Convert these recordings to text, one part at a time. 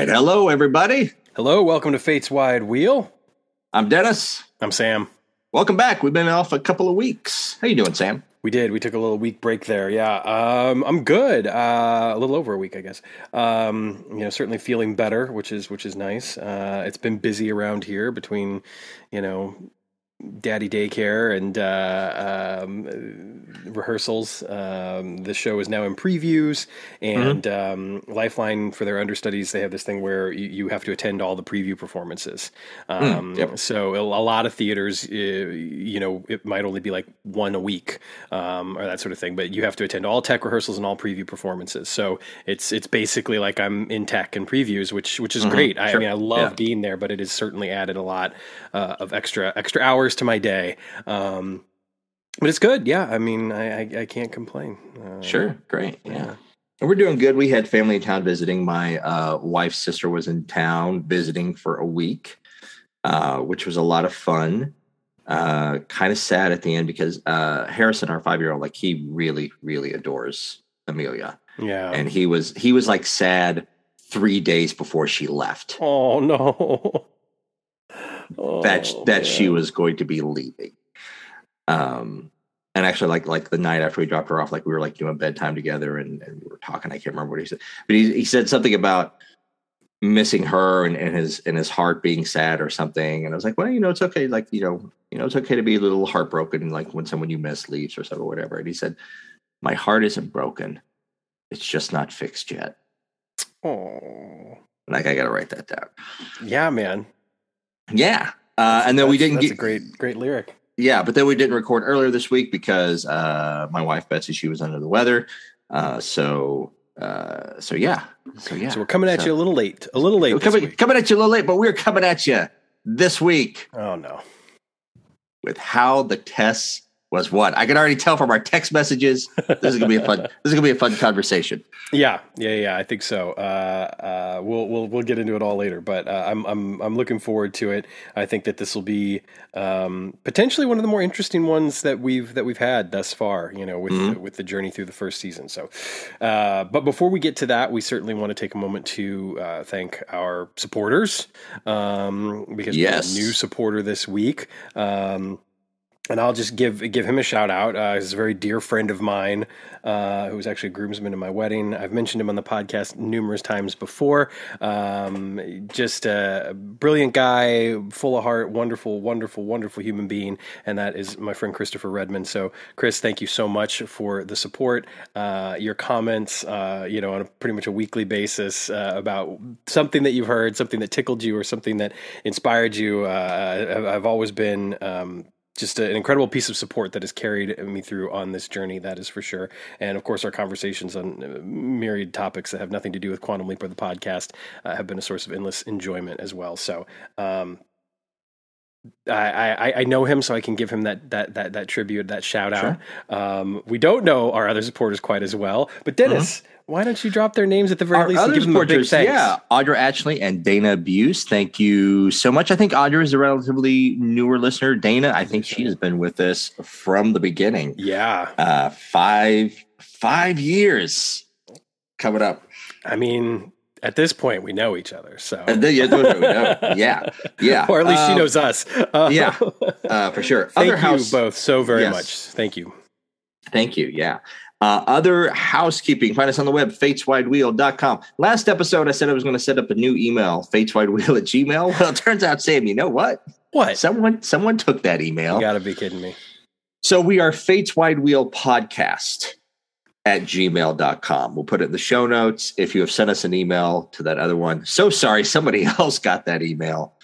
right. Hello, everybody. Hello, welcome to Fate's Wide Wheel. I'm Dennis. I'm Sam. Welcome back. We've been off a couple of weeks. How you doing, Sam? We did. We took a little week break there. Yeah, um, I'm good. Uh, a little over a week, I guess. Um, you know, certainly feeling better, which is which is nice. Uh, it's been busy around here between, you know, daddy daycare and uh, um, rehearsals. Um, the show is now in previews, and mm-hmm. um, Lifeline for their understudies they have this thing where you, you have to attend all the preview performances. Mm, yep. So a, a, lot of theaters, uh, you know, it might only be like one a week um, or that sort of thing, but you have to attend all tech rehearsals and all preview performances. So it's it's basically like I'm in tech and previews, which which is mm-hmm. great. I, sure. I, mean, I love yeah. being there, but it has certainly added a lot uh, of extra extra hours hours to my day. Um, but it's good. Yeah. I mean, I, I, I can't complain. Uh, sure. Great. Yeah. yeah. We're doing good. We had family in town visiting. My uh, wife's sister was in town visiting for a week, uh, which was a lot of fun. Uh, kind of sad at the end because uh, Harrison, our five year old, like he really, really adores Amelia. Yeah. And he was he was like sad three days before she left. Oh no. oh, that that she was going to be leaving. Um, and actually, like like the night after we dropped her off, like we were like doing bedtime together, and, and we were talking. I can't remember what he said, but he he said something about missing her and, and his and his heart being sad or something. And I was like, well, you know, it's okay. Like you know, you know, it's okay to be a little heartbroken, like when someone you miss leaves or something or whatever. And he said, my heart isn't broken. It's just not fixed yet. Oh, like I got to write that down. Yeah, man. Yeah, uh, and then we didn't get a great, great lyric. Yeah, but then we didn't record earlier this week because uh, my wife Betsy she was under the weather. Uh, so uh, so yeah, so yeah. So we're coming at so, you a little late, a little late. Coming, coming at you a little late, but we're coming at you this week. Oh no, with how the tests was what I can already tell from our text messages. This is gonna be a fun. This is gonna be a fun conversation. Yeah, yeah, yeah. I think so. Uh, uh, we'll we'll we'll get into it all later, but uh, I'm I'm I'm looking forward to it. I think that this will be um, potentially one of the more interesting ones that we've that we've had thus far. You know, with mm-hmm. with the journey through the first season. So, uh, but before we get to that, we certainly want to take a moment to uh, thank our supporters um, because yes. we have a new supporter this week. Um, and I'll just give give him a shout out. Uh, he's a very dear friend of mine uh, who was actually a groomsman in my wedding. I've mentioned him on the podcast numerous times before. Um, just a brilliant guy, full of heart, wonderful, wonderful, wonderful human being, and that is my friend Christopher Redmond. So, Chris, thank you so much for the support, uh, your comments, uh, you know, on a pretty much a weekly basis uh, about something that you've heard, something that tickled you, or something that inspired you. Uh, I've always been um, just an incredible piece of support that has carried me through on this journey. That is for sure. And of course, our conversations on uh, myriad topics that have nothing to do with Quantum Leap or the podcast uh, have been a source of endless enjoyment as well. So, um, I, I, I know him, so I can give him that that that, that tribute, that shout out. Sure. Um, we don't know our other supporters quite as well, but Dennis, mm-hmm why don't you drop their names at the very Our least and give them a big thanks? Yeah, Audra Ashley and Dana Buse. Thank you so much. I think Audra is a relatively newer listener. Dana, I think she has been with us from the beginning. Yeah, uh, five five years coming up. I mean, at this point, we know each other. So yeah, yeah, yeah, or at least um, she knows us. Uh, yeah, uh, for sure. Thank Other you house, both so very yes. much. Thank you. Thank you. Yeah. Uh, other housekeeping, find us on the web, fateswidewheel.com. Last episode, I said I was going to set up a new email, fateswidewheel at gmail. Well, it turns out, Sam, you know what? What? Someone someone took that email. You got to be kidding me. So we are Fates Wide Wheel Podcast at gmail.com. We'll put it in the show notes. If you have sent us an email to that other one, so sorry, somebody else got that email.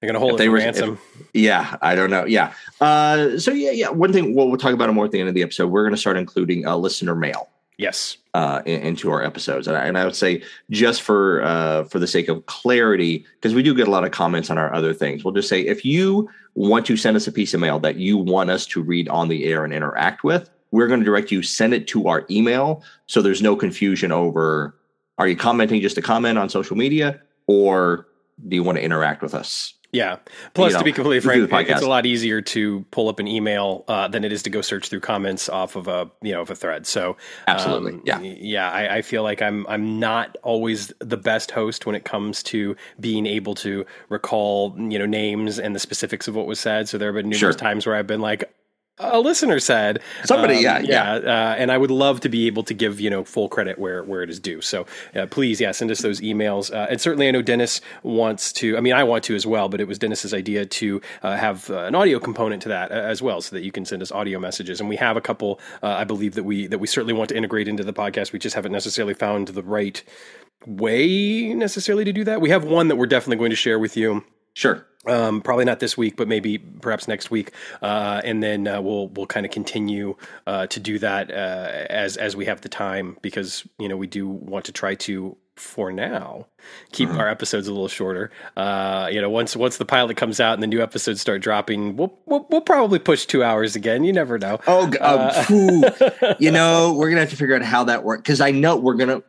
They're gonna hold if it were, ransom. If, yeah, I don't know. Yeah. Uh, so yeah, yeah. One thing well, we'll talk about it more at the end of the episode. We're gonna start including uh, listener mail. Yes. Uh, in, into our episodes, and I, and I, would say just for uh, for the sake of clarity, because we do get a lot of comments on our other things, we'll just say if you want to send us a piece of mail that you want us to read on the air and interact with, we're going to direct you send it to our email, so there's no confusion over are you commenting just a comment on social media or do you want to interact with us Yeah. Plus, You know, to be completely frank, it's a lot easier to pull up an email uh, than it is to go search through comments off of a you know of a thread. So Absolutely. um, Yeah. yeah. I, I feel like I'm I'm not always the best host when it comes to being able to recall you know names and the specifics of what was said. So there have been numerous Sure. times where I've been like. A listener said, Somebody, um, yeah, yeah, uh, and I would love to be able to give you know full credit where where it is due. So uh, please, yeah, send us those emails. Uh, and certainly, I know Dennis wants to. I mean, I want to as well, but it was Dennis's idea to uh, have uh, an audio component to that uh, as well, so that you can send us audio messages. And we have a couple, uh, I believe that we that we certainly want to integrate into the podcast. We just haven't necessarily found the right way necessarily to do that. We have one that we're definitely going to share with you. Sure. Um, probably not this week, but maybe perhaps next week, uh, and then uh, we'll we'll kind of continue uh, to do that uh, as as we have the time because you know we do want to try to for now keep our episodes a little shorter. Uh, you know, once once the pilot comes out and the new episodes start dropping, we'll we'll, we'll probably push two hours again. You never know. Oh, uh, you know, we're gonna have to figure out how that works because I know we're gonna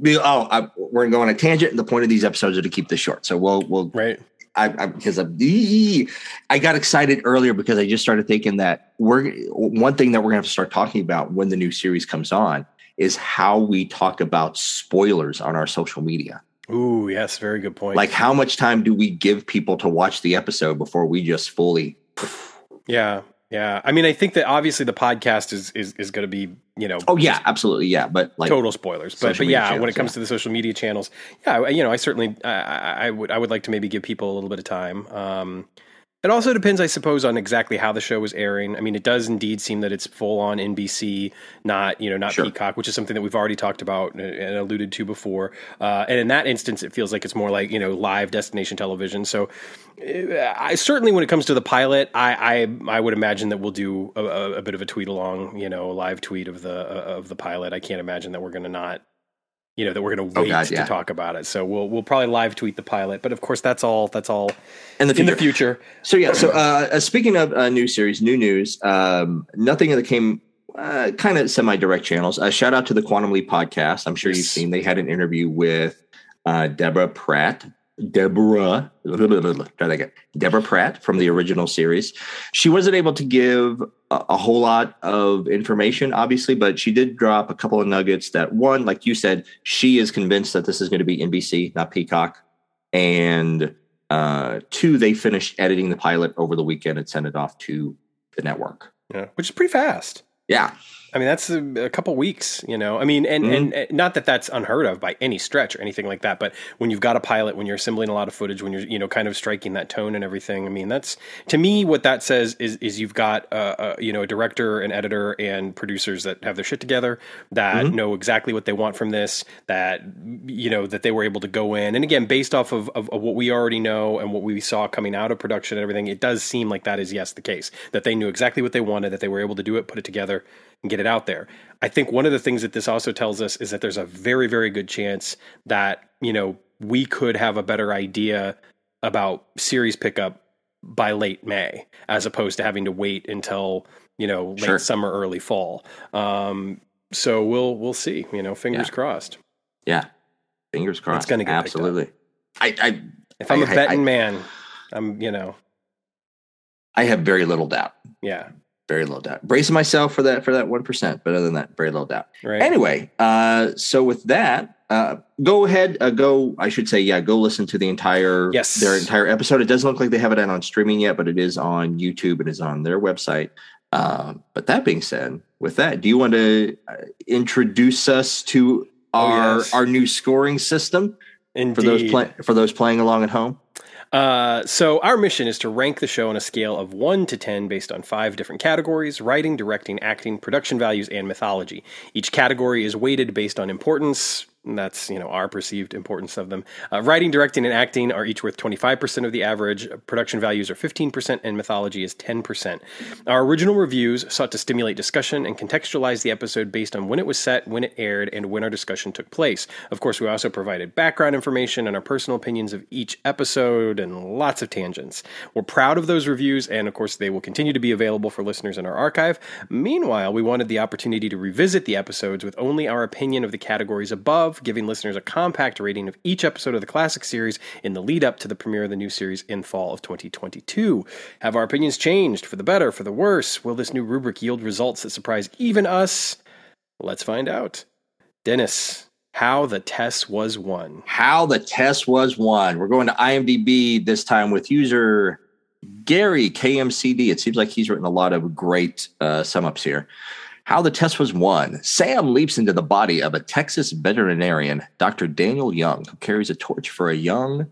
be. Oh, I, we're gonna go on a tangent. And the point of these episodes are to keep this short. So we'll we'll Right. I, I because I'm. I got excited earlier because I just started thinking that we're one thing that we're gonna have to start talking about when the new series comes on is how we talk about spoilers on our social media. Ooh, yes, very good point. Like how much time do we give people to watch the episode before we just fully yeah, yeah. I mean, I think that obviously the podcast is is is going to be you know Oh yeah, absolutely. Yeah, but like total spoilers. But but yeah, when it comes yeah. to the social media channels, yeah, you know, I certainly I, I I would I would like to maybe give people a little bit of time. Um, it also depends, I suppose, on exactly how the show is airing. I mean, it does indeed seem that it's full on NBC, not you know not Sure. Peacock, which is something that we've already talked about and- alluded to before. Uh, and in that instance, it feels like it's more like you know live destination television. So, uh, I certainly when it comes to the pilot, I I, I would imagine that we'll do a, a, bit of a tweet along, you know, a live tweet of the uh, of the pilot. I can't imagine that we're going to not. You know that we're going to Oh, wait God, yeah. to talk about it, so we'll we'll probably live tweet the pilot. But of course, that's all. That's all in the in future. the future. So yeah, so uh, uh, speaking of uh, new series, new news, um, nothing that came uh, kind of semi-direct channels. Uh, shout out to the Quantum Leap podcast. I'm sure you've seen. They had an interview with uh, Deborah Pratt. Deborah, try that again. Deborah Pratt from the original series. She wasn't able to give a, a whole lot of information, obviously, but she did drop a couple of nuggets. That one, like you said, she is convinced that this is going to be NBC, not Peacock, and uh, two, they finished editing the pilot over the weekend and sent it off to the network. Yeah, which is pretty fast. Yeah, I mean, that's a, a couple weeks, you know. I mean, and, Mhm. and and not that that's unheard of by any stretch or anything like that. But when you've got a pilot, when you're assembling a lot of footage, when you're you know kind of striking that tone and everything, I mean, that's to me what that says is is you've got uh, uh, you know a director, an editor, and producers that have their shit together, that Mhm. know exactly what they want from this, that you know that they were able to go in, and again, based off of, of, of what we already know and what we saw coming out of production and everything, it does seem like that is yes the case that they knew exactly what they wanted, that they were able to do it, put it together, and get it out there. I think one of the things that this also tells us is that there's a very, very good chance that, you know, we could have a better idea about series pickup by late May, as opposed to having to wait until, you know, late Sure. summer, early fall. Um, so we'll we'll see. You know, fingers Yeah. crossed. yeah. Fingers crossed. It's gonna get absolutely. I, I If I'm a betting I- man, I'm you know, I have very little doubt. yeah, Very little doubt. Bracing myself for that for that one percent, but other than that, very little doubt. right. Anyway, uh, so with that, uh, go ahead, uh, go. I should say, yeah, go listen to the entire Yes. their entire episode. It doesn't look like they have it out on streaming yet, but it is on YouTube. And it is on their website. Um, but that being said, with that, do you want to uh, introduce us to Oh, our yes. our new scoring system Indeed. for those play, for those playing along at home? Uh, so our mission is to rank the show on a scale of 1 to 10 based on five different categories writing directing acting production values and mythology. Each category is weighted based on importance that's you know our perceived importance of them. Uh, writing directing and acting are each worth 25% of the average. Production values are 15% and mythology is 10% our original reviews sought to stimulate discussion and contextualize the episode based on when it was set when it aired and when our discussion took place. Of course we also provided background information and our personal opinions of each episode and lots of tangents. We're proud of those reviews and of course they will continue to be available for listeners in our archive. Meanwhile we wanted the opportunity to revisit the episodes with only our opinion of the categories above giving listeners a compact rating of each episode of the classic series in the lead up to the premiere of the new series in fall of 2022. Have our opinions changed for the better, for the worse? Will this new rubric yield results that surprise even us? Let's find out. Dennis, how the Tess was won. How the Tess was won. We're going to IMDb this time with user Gary KMCD. It seems like he's written a lot of great uh, sum ups here. How the Tess was won. Sam leaps into the body of a Texas veterinarian, Dr. Daniel Young, who carries a torch for a young,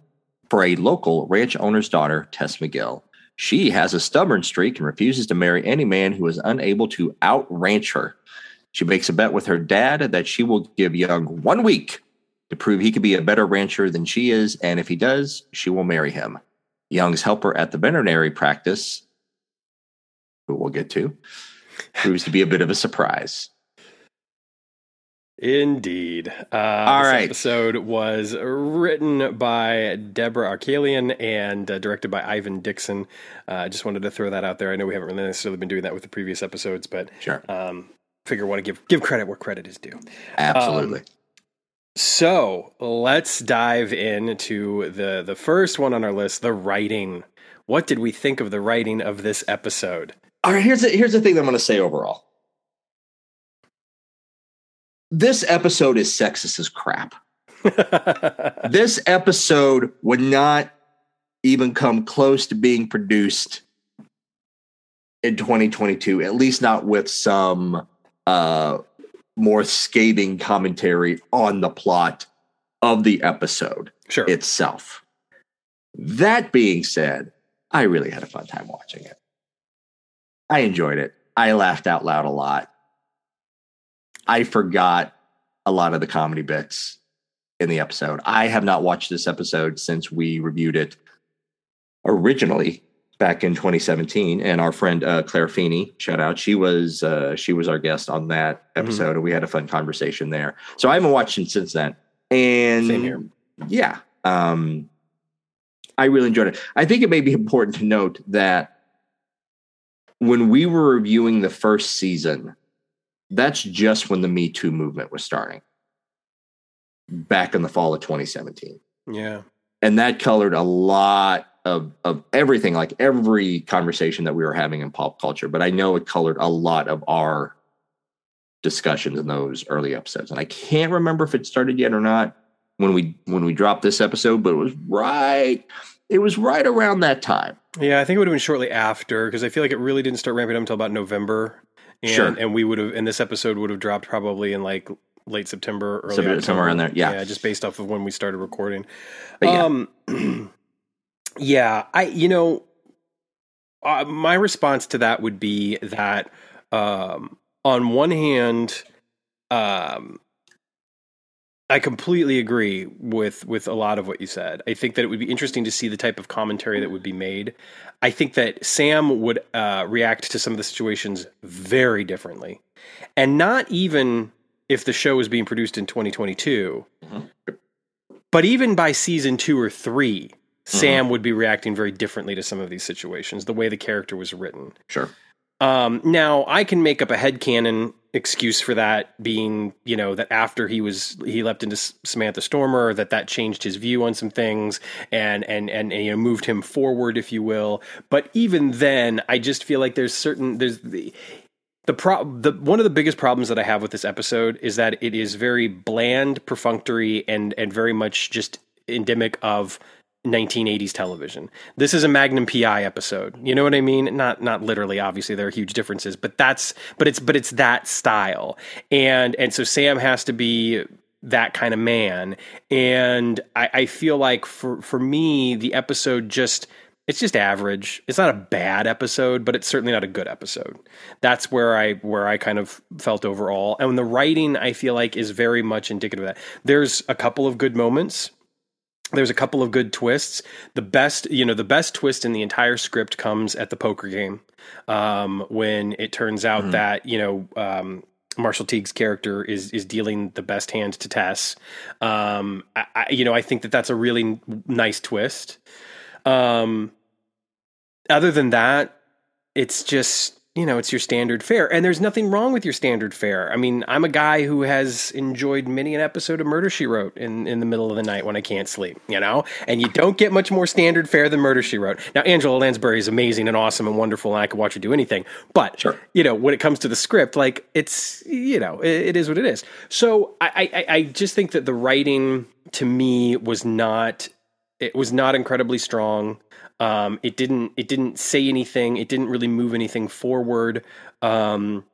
for a local ranch owner's daughter, Tess McGill. She has a stubborn streak and refuses to marry any man who is unable to outranch her. She makes a bet with her dad that she will give Young one week to prove he could be a better rancher than she is, and if he does, she will marry him. Young's helper at the veterinary practice, who we'll get to, proves to be a bit of a surprise. Indeed. Uh, All this right. episode was written by Deborah Arakelian and uh, directed by Ivan Dixon. Uh, I just wanted to throw that out there. I know we haven't really necessarily been doing that with the previous episodes, but sure. Um, figure want to give give credit where credit is due. Absolutely. Um, so let's dive into the the first one on our list, the writing. What did we think of the writing of this episode? All right, here's the, here's the thing I'm going to say overall. This episode is sexist as crap. this episode would not even come close to being produced in 2022, at least not with some uh, more scathing commentary on the plot of the episode sure. itself. That being said, I really had a fun time watching it. I enjoyed it. I laughed out loud a lot. I forgot a lot of the comedy bits in the episode. I have not watched this episode since we reviewed it originally back in 2017 and our friend uh, claire feeney shout out she was uh, she was our guest on that mm-hmm. episode mm-hmm. and we had a fun conversation there so i haven't watched it since then and Same here. yeah um, i really enjoyed it i think it may be important to note that when we were reviewing the first season that's just when the me too movement was starting back in the fall of 2017 yeah and that colored a lot of of everything, like every conversation that we were having in pop culture. But I know it colored a lot of our discussions in those early episodes. And I can't remember if it started yet or not when we when we dropped this episode, but it was right it was right around that time. Yeah, I think it would have been shortly after because I feel like it really didn't start ramping up until about November. And, sure. And we would have, and this episode would have dropped probably in like late September, early September, somewhere in there. Yeah. Yeah, just based off of when we started recording. But yeah. Um, Yeah, I you know, uh, my response to that would be that um, on one hand, um, I completely agree with with a lot of what you said. I think that it would be interesting to see the type of commentary that would be made. I think that Sam would uh, react to some of the situations very differently, and not even if the show was being produced in 2022, mm-hmm. but even by season two or three, Sam mm-hmm. would be reacting very differently to some of these situations, the way the character was written. Sure. Um, now I can make up a head headcanon excuse for that being, you know, that after he was he leapt into Samantha Stormer, that that changed his view on some things and and and, and you know moved him forward, if you will. But even then, I just feel like there's certain there's the the pro the one of the biggest problems that I have with this episode is that it is very bland, perfunctory, and and very much just endemic of 1980s television. This is a Magnum PI episode. You know what I mean? Not not literally obviously there are huge differences, but that's but it's but it's that style. And and so Sam has to be that kind of man. And I, I feel like for for me, the episode just it's just average. It's not a bad episode, but it's certainly not a good episode. That's where I where I kind of felt overall. And the writing I feel like is very much indicative of that. There's a couple of good moments there's a couple of good twists. The best, you know, the best twist in the entire script comes at the poker game um, when it turns out mm-hmm. that you know um, Marshall Teague's character is is dealing the best hand to Tess. Um, I, I, you know, I think that that's a really nice twist. Um, other than that, it's just you know, it's your standard fare. And there's nothing wrong with your standard fare. I mean, I'm a guy who has enjoyed many an episode of Murder She Wrote in, in the middle of the night when I can't sleep, you know? And you don't get much more standard fare than Murder She Wrote. Now, Angela Lansbury is amazing and awesome and wonderful, and I could watch her do anything. But, sure. you know, when it comes to the script, like, it's, you know, it, it is what it is. So I, I, I just think that the writing to me was not, it was not incredibly strong. Um, it didn't it didn't say anything. It didn't really move anything forward. Um,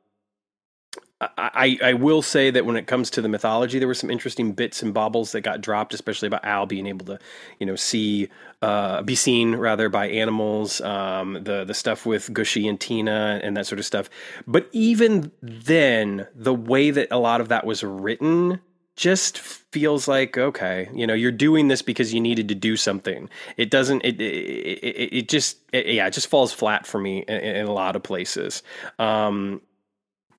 I, I will say that when it comes to the mythology, there were some interesting bits and bobbles that got dropped, especially about Al being able to, you know, see, uh, be seen rather by animals. Um, the the stuff with Gooshie and Tina and that sort of stuff. But even then, the way that a lot of that was written just feels like okay you know you're doing this because you needed to do something. It doesn't it it, it, just it, yeah it just falls flat for me in, in a lot of places. Um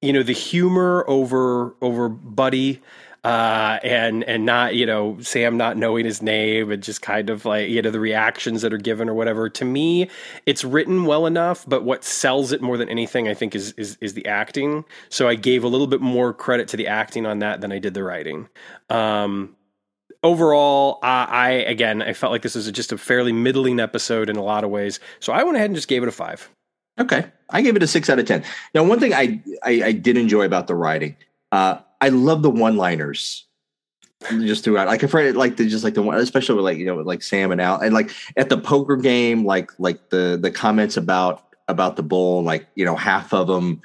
you know the humor over over buddy uh, and and not you know Sam not knowing his name and just kind of like you know the reactions that are given or whatever. To me, it's written well enough, but what sells it more than anything, I think, is is is the acting. So I gave a little bit more credit to the acting on that than I did the writing. Um, overall, I, I again I felt like this was just a fairly middling episode in a lot of ways. So I went ahead and just gave it a five. Okay, I gave it a six out of ten. Now, one thing I I, I did enjoy about the writing. Uh, I love the one liners just throughout. Like I've read like the just like the one, especially with like you know with like Sam and Al, and like at the poker game, like like the the comments about about the bull, like you know half of them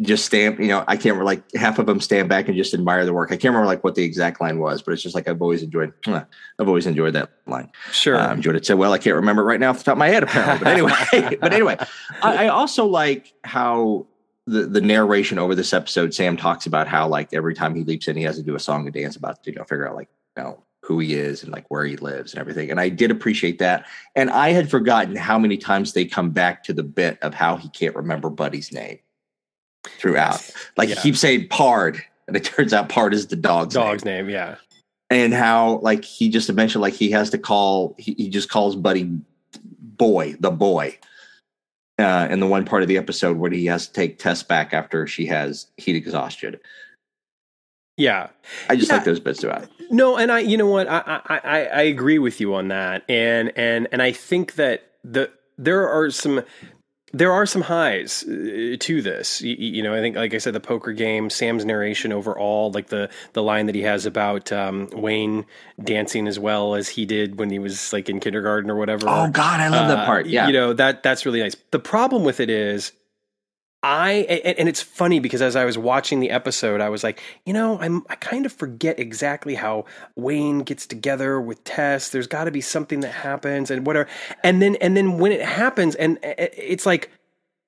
just stand. You know, I can't remember like half of them stand back and just admire the work. I can't remember like what the exact line was, but it's just like I've always enjoyed. I've always enjoyed that line. Sure, um, enjoyed it so well. I can't remember right now off the top of my head apparently. But anyway, but anyway, I, I also like how the, the narration over this episode, Sam talks about how like every time he leaps in, he has to do a song and dance about you know figure out like you know who he is and like where he lives and everything. And I did appreciate that. And I had forgotten how many times they come back to the bit of how he can't remember Buddy's name throughout. Like yeah. he keeps saying Pard, and it turns out Pard is the dog's dog's name. name yeah. And how like he just mentioned like he has to call he, he just calls Buddy boy, the boy uh, in the one part of the episode where he has to take Tess back after she has heat exhaustion. Yeah, I just yeah. like those bits throughout. No, and I, you know what, I, I, I, I agree with you on that, and and and I think that the there are some there are some highs uh, to this. You, you, know, I think, like I said, the poker game, Sam's narration overall, like the the line that he has about um, Wayne dancing as well as he did when he was like in kindergarten or whatever. Oh God, I love uh, that part. Yeah, you know that that's really nice. The problem with it is. I and it's funny because as I was watching the episode, I was like, you know, I'm I kind of forget exactly how Wayne gets together with Tess. There's got to be something that happens and whatever. And then and then when it happens, and it's like,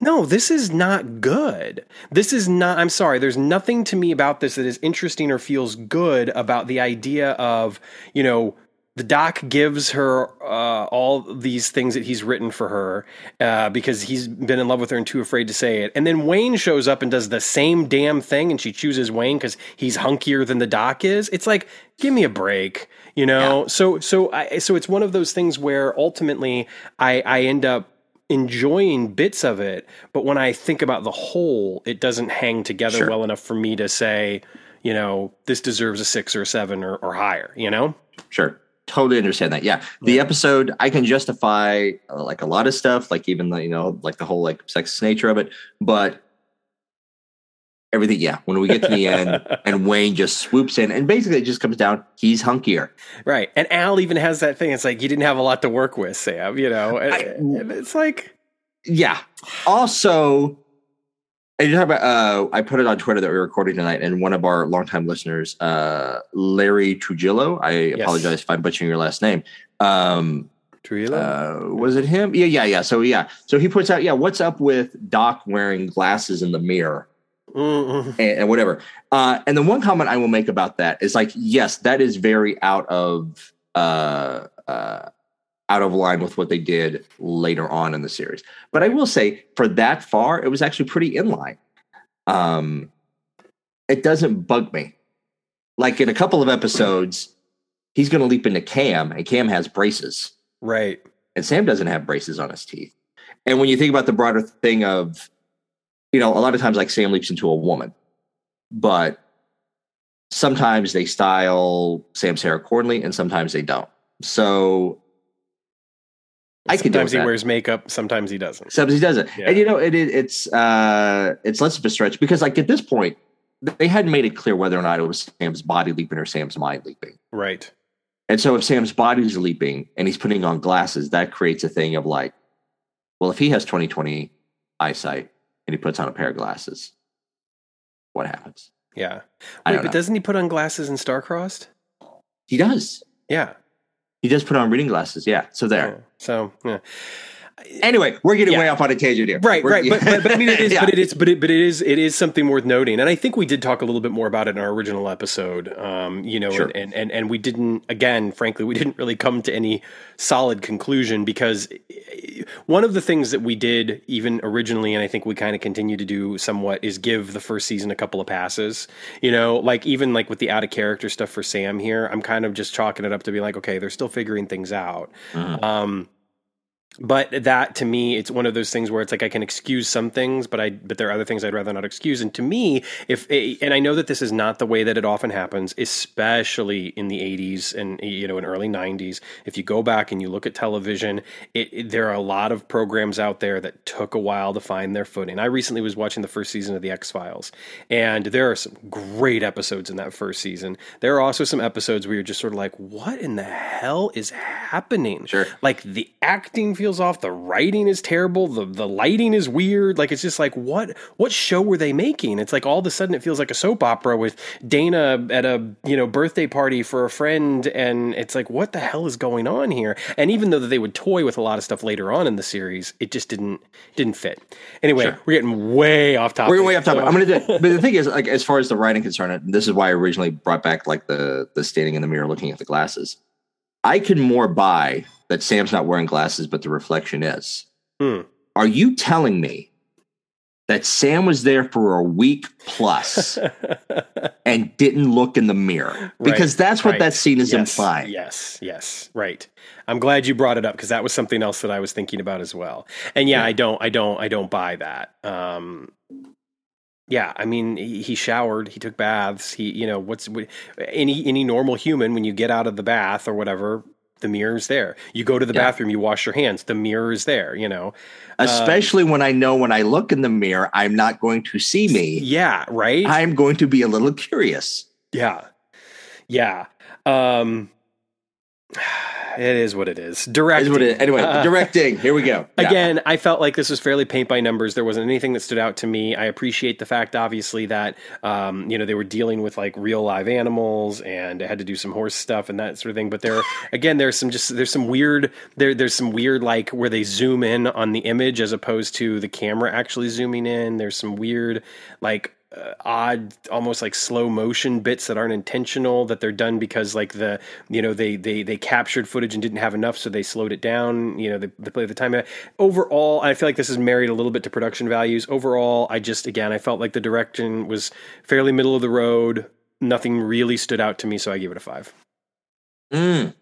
no, this is not good. This is not. I'm sorry. There's nothing to me about this that is interesting or feels good about the idea of you know the doc gives her uh, all these things that he's written for her uh, because he's been in love with her and too afraid to say it. And then Wayne shows up and does the same damn thing, and she chooses Wayne because he's hunkier than the doc is. It's like, give me a break, you know. Yeah. So, so, I, so it's one of those things where ultimately I, I end up enjoying bits of it, but when I think about the whole, it doesn't hang together sure. well enough for me to say, you know, this deserves a six or a seven or, or higher. You know, sure totally understand that. Yeah. The yeah. episode, I can justify uh, like a lot of stuff, like even the, you know, like the whole like sexist nature of it, but everything. Yeah. When we get to the end and Wayne just swoops in and basically it just comes down, he's hunkier. Right. And Al even has that thing. It's like, you didn't have a lot to work with, Sam, you know, and, I, and it's like, yeah. Also, and you talk about, uh, I put it on Twitter that we are recording tonight, and one of our longtime listeners, uh, Larry Trujillo, I yes. apologize if I'm butchering your last name. Um, Trujillo? Uh, was it him? Yeah, yeah, yeah. So, yeah. So he puts out, yeah, what's up with Doc wearing glasses in the mirror? And, and, whatever. Uh, and the one comment I will make about that is like, yes, that is very out of uh, uh, out of line with what they did later on in the series. But I will say, for that far, it was actually pretty in line. Um, it doesn't bug me. Like in a couple of episodes, he's going to leap into Cam, and Cam has braces. Right. And Sam doesn't have braces on his teeth. And when you think about the broader thing of you know, a lot of times like Sam leaps into a woman, but sometimes they style Sam's hair accordingly and sometimes they don't. So I can sometimes he that. wears makeup, sometimes he doesn't. Sometimes he doesn't. Yeah. And you know, it, it, it's uh it's less of a stretch because like at this point, they hadn't made it clear whether or not it was Sam's body leaping or Sam's mind leaping. Right. And so if Sam's body's leaping and he's putting on glasses, that creates a thing of like, well, if he has 2020 eyesight and he puts on a pair of glasses, what happens? Yeah. Wait, but know. doesn't he put on glasses in Starcrossed? He does. Yeah. He does put on reading glasses. Yeah. So there. Oh, so, yeah anyway, we're getting yeah. way off on a tangent here. Right, we're, right. But, but, but, I mean, it is, yeah. but it is, but it, but it is, it is something worth noting. And I think we did talk a little bit more about it in our original episode. Um, you know, sure. and, and, and we didn't, again, frankly, we didn't really come to any solid conclusion because one of the things that we did even originally, and I think we kind of continue to do somewhat is give the first season a couple of passes, you know, like even like with the out of character stuff for Sam here, I'm kind of just chalking it up to be like, okay, they're still figuring things out. Mm-hmm. Um, but that to me it's one of those things where it's like i can excuse some things but i but there are other things i'd rather not excuse. And to me if and i know that this is not the way that it often happens especially in the 80s and you know in early 90s if you go back and you look at television it, it, there are a lot of programs out there that took a while to find their footing. I recently was watching the first season of the x files and there are some great episodes in that first season. There are also some episodes where you're just sort of like what in the hell is happening? Sure. Like the acting feels off. The writing is terrible. The the lighting is weird. Like it's just like what what show were they making? It's like all of a sudden it feels like a soap opera with Dana at a you know birthday party for a friend, and it's like what the hell is going on here? And even though they would toy with a lot of stuff later on in the series, it just didn't didn't fit. Anyway, sure. we're getting way off topic. We're way off topic. So. I'm gonna do, but the thing is, like as far as the writing concerned, this is why I originally brought back like the the standing in the mirror looking at the glasses. I can more buy that Sam's not wearing glasses, but the reflection is. Hmm. Are you telling me that Sam was there for a week plus and didn't look in the mirror? Because right, that's what right. that scene is yes, implying. Yes, yes, right. I'm glad you brought it up because that was something else that I was thinking about as well. And yeah, yeah. I don't, I don't, I don't buy that. Um, yeah, I mean, he showered, he took baths. He, you know, what's any any normal human when you get out of the bath or whatever, the mirror is there. You go to the yeah. bathroom, you wash your hands, the mirror is there, you know. Especially um, when I know when I look in the mirror, I'm not going to see me. Yeah, right? I'm going to be a little curious. Yeah. Yeah. Um it is what it is. Directing. What it is. Anyway, uh, directing. Here we go. Yeah. Again, I felt like this was fairly paint by numbers. There wasn't anything that stood out to me. I appreciate the fact, obviously, that um, you know they were dealing with like real live animals and had to do some horse stuff and that sort of thing. But there, again, there's some just there's some weird there there's some weird like where they zoom in on the image as opposed to the camera actually zooming in. There's some weird like uh, odd almost like slow motion bits that aren't intentional that they're done because like the you know they they they captured footage and didn't have enough so they slowed it down you know they, they play the time overall i feel like this is married a little bit to production values. Overall i just again i felt like the direction was fairly middle of the road. Nothing really stood out to me so i gave it a five. Mm.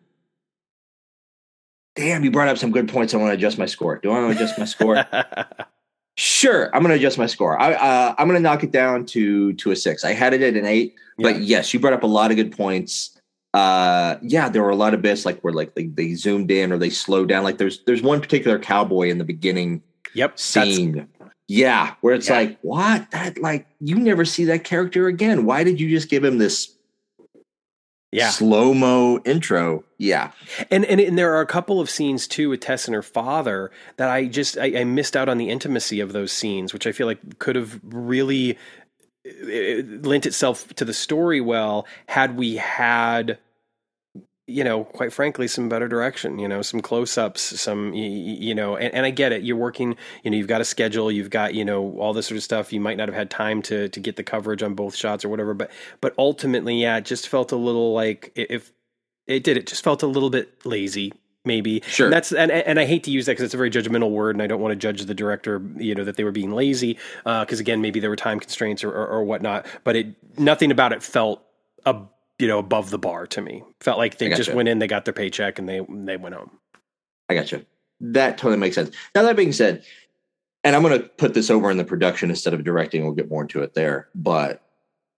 damn you brought up some good points. I want to adjust my score. Do i want to adjust my score Sure, I'm going to adjust my score. I, uh, I'm going to knock it down to to a six. I had it at an eight, yeah. but yes, you brought up a lot of good points. Uh, yeah, there were a lot of bits like where like they, they zoomed in or they slowed down. Like there's there's one particular cowboy in the beginning. Yep, scene. Yeah, where it's yeah. like what that like you never see that character again. Why did you just give him this yeah. slow mo intro. Yeah, and, and and there are a couple of scenes too with Tess and her father that I just I, I missed out on the intimacy of those scenes, which I feel like could have really it lent itself to the story well had we had you know, quite frankly, some better direction, you know, some close ups, some, you, you know, and, and, I get it. You're working, you know, you've got a schedule, you've got, you know, all this sort of stuff. You might not have had time to, to get the coverage on both shots or whatever, but, but ultimately, yeah, it just felt a little like if it did, it just felt a little bit lazy. Maybe sure. And that's and and I hate to use that because it's a very judgmental word, and I don't want to judge the director. You know that they were being lazy because uh, again, maybe there were time constraints or, or, or whatnot. But it nothing about it felt a you know above the bar to me. Felt like they just went in, they got their paycheck, and they they went home. I got you. That totally makes sense. Now that being said, and I'm going to put this over in the production instead of directing. We'll get more into it there, but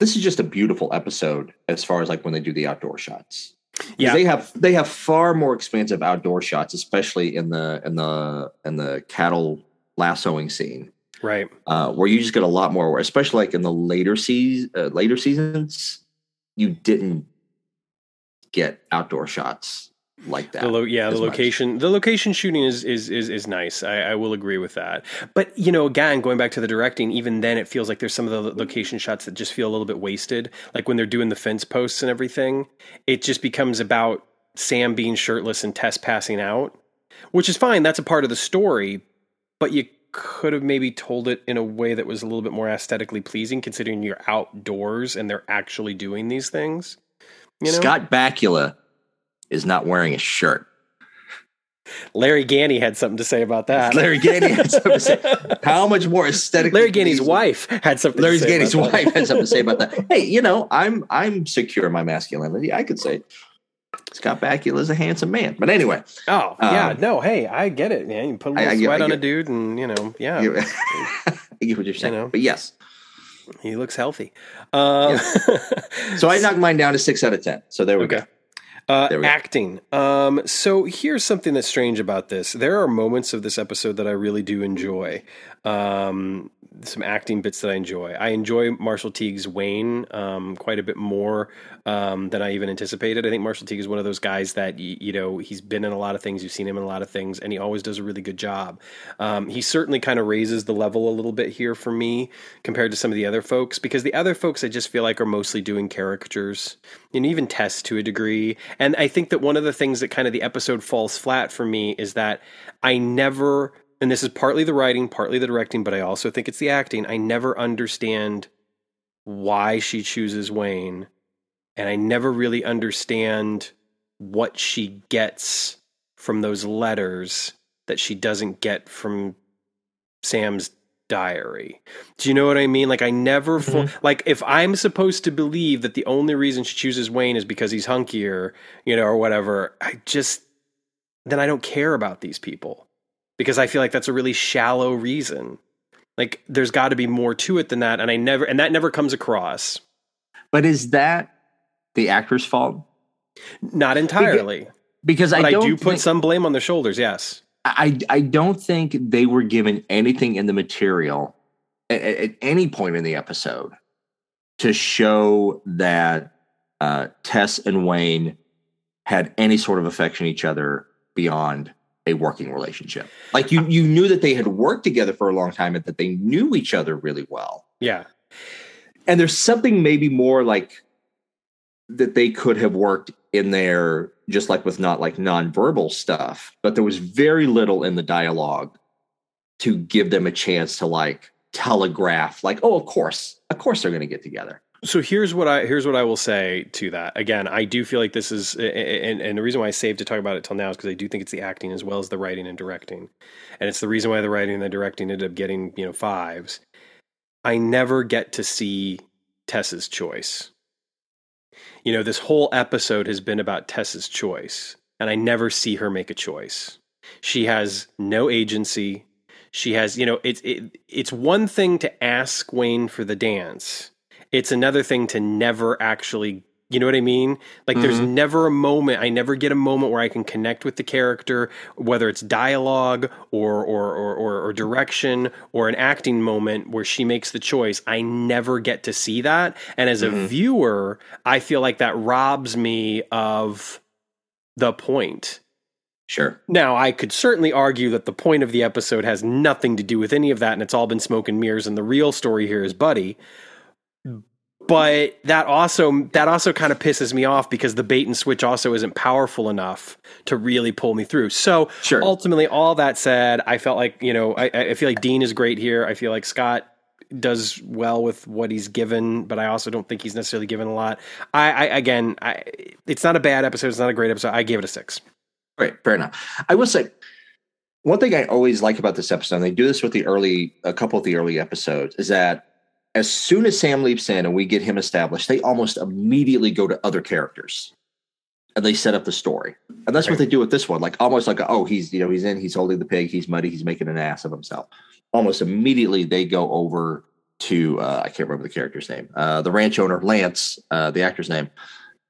this is just a beautiful episode as far as like when they do the outdoor shots. Yeah, they have they have far more expansive outdoor shots, especially in the in the in the cattle lassoing scene, right? Uh, where you just get a lot more, especially like in the later seas uh, later seasons, you didn't get outdoor shots like that. The lo- yeah, the location, much. the location shooting is is is, is nice. I, I, will agree with that. But you know, again, going back to the directing, even then, it feels like there's some of the location shots that just feel a little bit wasted. Like when they're doing the fence posts and everything, it just becomes about Sam being shirtless and Tess passing out, which is fine. That's a part of the story, but you could have maybe told it in a way that was a little bit more aesthetically pleasing, considering you're outdoors and they're actually doing these things. You know? Scott Bakula is not wearing a shirt. Larry Ganny had something to say about that. Larry Ganny had something to say. How much more aesthetic? Larry Ganny's wife had something. Larry Ganny's wife had something to say about that. Hey, you know, I'm I'm secure in my masculinity. I could say Scott Bakula is a handsome man. But anyway. Oh yeah, um, no. Hey, I get it, man. You put a little I, I sweat on a dude, and you know, yeah. I get what you're saying. You know, but yes, he looks healthy. Um, yeah. so I knocked mine down to six out of ten. So there we okay. go. Uh, acting. Um, so here's something that's strange about this. There are moments of this episode that I really do enjoy. Um, some acting bits that I enjoy. I enjoy Marshall Teague's Wayne um, quite a bit more um, than I even anticipated. I think Marshall Teague is one of those guys that you, know he's been in a lot of things. You've seen him in a lot of things, and he always does a really good job. Um, he certainly kind of raises the level a little bit here for me compared to some of the other folks because the other folks I just feel like are mostly doing caricatures and even Tess to a degree. And I think that one of the things that kind of the episode falls flat for me is that I never and this is partly the writing, partly the directing, but I also think it's the acting. I never understand why she chooses Wayne, and I never really understand what she gets from those letters that she doesn't get from Sam's diary. Do you know what I mean? Like I never mm-hmm. like if I'm supposed to believe that the only reason she chooses Wayne is because he's hunkier, you know, or whatever, I just then I don't care about these people because I feel like that's a really shallow reason. Like there's got to be more to it than that, and I never and that never comes across. But is that the actor's fault? Not entirely, because, because I, I, do put some blame on their shoulders. Yes, I I don't think they were given anything in the material at, at any point in the episode to show that uh, Tess and Wayne had any sort of affection each other beyond a working relationship. Like you you knew that they had worked together for a long time and that they knew each other really well. Yeah. And there's something maybe more like that they could have worked in there just like with not like nonverbal stuff, but there was very little in the dialogue to give them a chance to like telegraph like, oh, of course, of course they're going to get together. So here's what I here's what I will say to that. Again, I do feel like this is, and, and the reason why I saved to talk about it till now is because I do think it's the acting as well as the writing and directing, and it's the reason why the writing and the directing ended up getting you know fives. I never get to see Tess's choice. You know, this whole episode has been about Tess's choice, and I never see her make a choice. She has no agency. She has, you know, it's it, it's one thing to ask Wayne for the dance it's another thing to never actually you know what I mean? Like, mm-hmm. there's never a moment. I never get a moment where I can connect with the character, whether it's dialogue or or, or or or, direction or an acting moment where she makes the choice. I never get to see that, and as mm-hmm. a viewer, I feel like that robs me of the point. Sure. Now, I could certainly argue that the point of the episode has nothing to do with any of that, and it's all been smoke and mirrors, and the real story here is Buddy but that also that also kind of pisses me off because the bait and switch also isn't powerful enough to really pull me through. So sure. ultimately, all that said, I felt like you know I, I feel like Dean is great here. I feel like Scott does well with what he's given, but I also don't think he's necessarily given a lot. I, I again, I, it's not a bad episode. It's not a great episode. I gave it a six. Right, fair enough. I will say one thing I always like about this episode, and they do this with the early, a couple of the early episodes, is that as soon as Sam leaps in and we get him established, they almost immediately go to other characters and they set up the story. And that's right. what they do with this one. Like almost like, oh, he's, you know, he's in, he's holding the pig, he's muddy, he's making an ass of himself. almost immediately they go over to uh, I can't remember the character's name, uh, the ranch owner Lance, uh, the actor's name,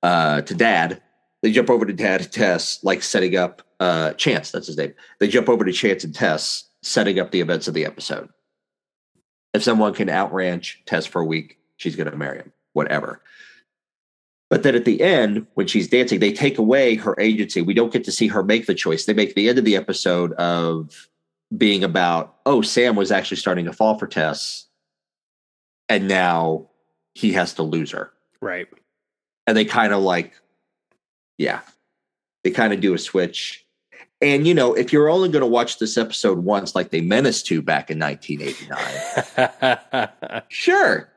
uh, to Dad. They jump over to Dad and Tess, like setting up uh, Chance. That's his name. They jump over to Chance and Tess, setting up the events of the episode. If someone can outranch Tess for a week, she's going to marry him. Whatever. But then at the end, when she's dancing, they take away her agency. We don't get to see her make the choice. They make the end of the episode of being about, oh, Sam was actually starting to fall for Tess. And now he has to lose her. Right. And they kind of like, yeah, they kind of do a switch. And, you know, if you're only going to watch this episode once, like they us to back in 1989, sure,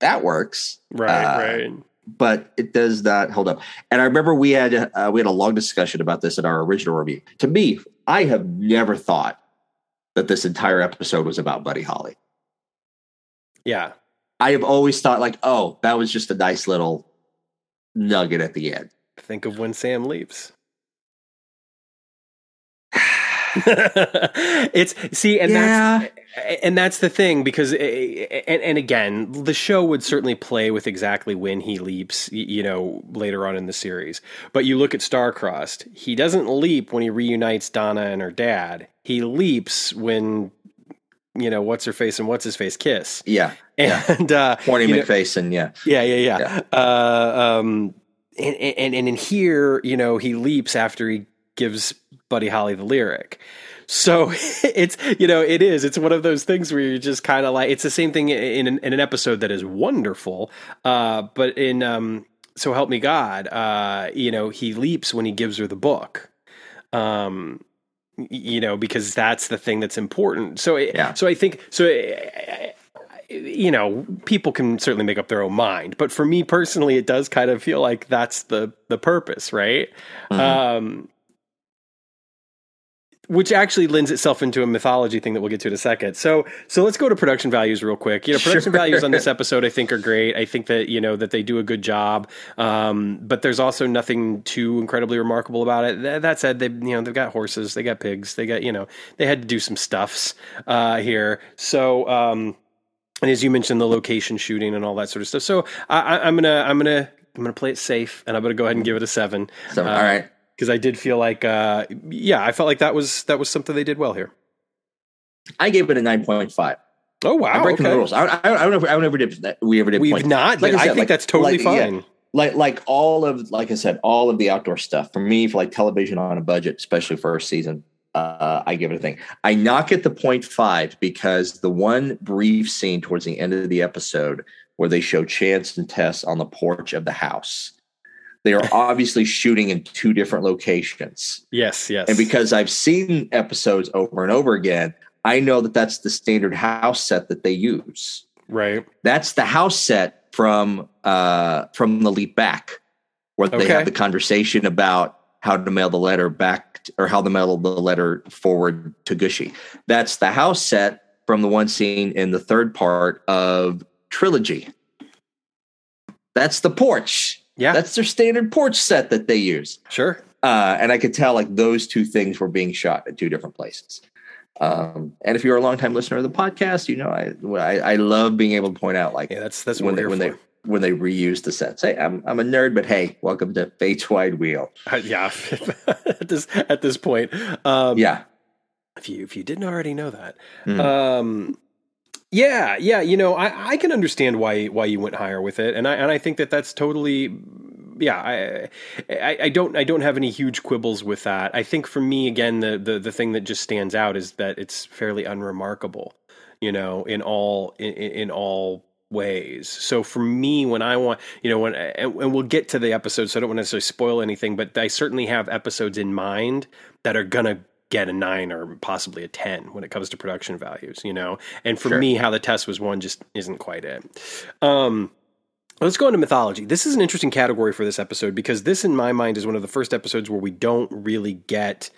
that works. Right, uh, right but it does not hold up. And I remember we had uh, we had a long discussion about this in our original review. To me, I have never thought that this entire episode was about Buddy Holly. Yeah, I have always thought like, oh, that was just a nice little nugget at the end. Think of when Sam leaves. it's see, and yeah. that's and that's the thing because eh, eh, and, and again the show would certainly play with exactly when he leaps you know later on in the series but you look at starcrossed he doesn't leap when he reunites donna and her dad he leaps when you know what's her face and what's his face kiss yeah and yeah. uh Horny McFace and yeah yeah yeah yeah, yeah. Uh, um and, and and in here you know he leaps after he gives buddy holly the lyric so it's you know it is it's one of those things where you're just kind of like it's the same thing in an, in an episode that is wonderful, uh, but in um, so help me God, uh, you know he leaps when he gives her the book. Um, you know because that's the thing that's important. So yeah. so I think so you know, people can certainly make up their own mind, but for me personally, it does kind of feel like that's the the purpose, right? Mm-hmm. Um, which actually lends itself into a mythology thing that we'll get to in a second. So, so let's go to production values real quick. You know, production sure. values on this episode I think are great. I think that you know that they do a good job, um, but there's also nothing too incredibly remarkable about it. That, that, said, they you know they've got horses, they got pigs, they got you know they had to do some stuffs uh, here. So. Um, and as you mentioned, the location shooting and all that sort of stuff. So I, I'm gonna, I'm gonna, I'm gonna play it safe, and I'm gonna go ahead and give it a seven. Seven. Uh, all right because I did feel like, uh, yeah, I felt like that was that was something they did well here. I gave it a nine point five. Oh wow! I'm breaking okay. the rules. I, I, I, don't know. If, I don't ever did. We ever did. We've point. not. Like I, said, I think like, that's totally like, fine. Yeah, like like all of like I said, all of the outdoor stuff for me for like television on a budget, especially first season. Uh, I give it a thing. I knock it the point five because the one brief scene towards the end of the episode where they show Chance and Tess on the porch of the house they are obviously shooting in two different locations. Yes, yes. And because I've seen episodes over and over again, I know that that's the standard house set that they use. Right. That's the house set from uh from the leap back where they okay. have the conversation about how to mail the letter back to, or how to mail the letter forward to Gooshie. That's the house set from the one scene in the third part of Trilogy. That's the porch. Yeah. That's their standard porch set that they use. Sure. Uh, and I could tell like those two things were being shot at two different places. Um, and if you're a longtime listener of the podcast, you know I, I, I love being able to point out like yeah, that's that's when they when they when they reuse the sets. Hey, I'm I'm a nerd, but hey, welcome to Fate's Wide Wheel. Uh, yeah, at this at this point, um, yeah. If you if you didn't already know that, mm. um, yeah, yeah, you know, I, I can understand why why you went higher with it, and I and I think that that's totally, yeah. I, I, I don't I don't have any huge quibbles with that. I think for me, again, the the the thing that just stands out is that it's fairly unremarkable, you know, in all in, in all ways. So for me, when I want, you know, when and, and we'll get to the episode, so I don't want to necessarily spoil anything, but I certainly have episodes in mind that are gonna get a nine or possibly a 10 when it comes to production values, you know? And for sure. me, how the Tess was won just isn't quite it. Um, let's go into mythology. This is an interesting category for this episode because this, in my mind, is one of the first episodes where we don't really get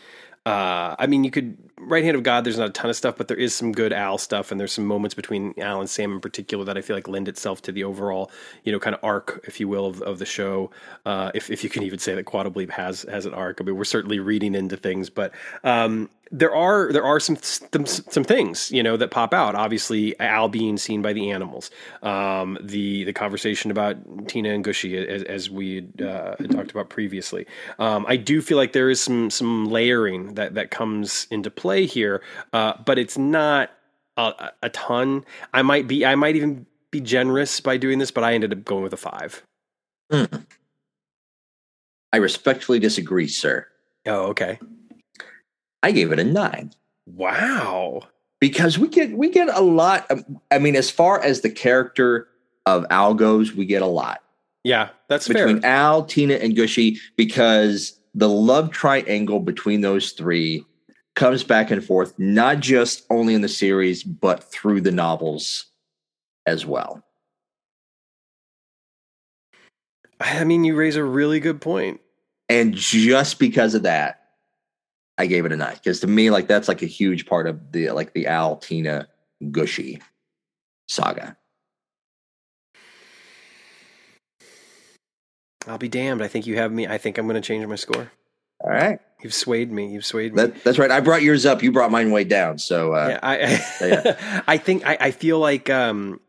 uh, I mean, you could right hand of God. There's not a ton of stuff, but there is some good Al stuff, and there's some moments between Al and Sam in particular that I feel like lend itself to the overall, you know, kind of arc, if you will, of, of the show. Uh, if if you can even say that Quantum has has an arc. I mean, we're certainly reading into things, but um, there are there are some, some, some things you know that pop out. Obviously, Al being seen by the animals, um, the the conversation about Tina and Gooshie as, as we uh, talked about previously. Um, I do feel like there is some some layering that that comes into play here, uh, but it's not a, a, ton. I might be I might even be generous by doing this, but I ended up going with a five. Mm. I respectfully disagree, sir. Oh, okay. I gave it a nine. Wow. Because we get we get a lot. Of, I mean, as far as the character of Al goes, we get a lot. Yeah, that's between fair. Al, Tina, and Gooshie because the love triangle between those three comes back and forth, not just only in the series, but through the novels as well. I mean, you raise a really good point. And just because of that, I gave it a nine because to me, like that's like a huge part of the like the Al Tina Gooshie saga. I'll be damned. I think you have me. I think I'm going to change my score. All right. You've swayed me. You've swayed me. That, that's right. I brought yours up. You brought mine way down. So uh, yeah, I, I, yeah. I think I, I feel like um,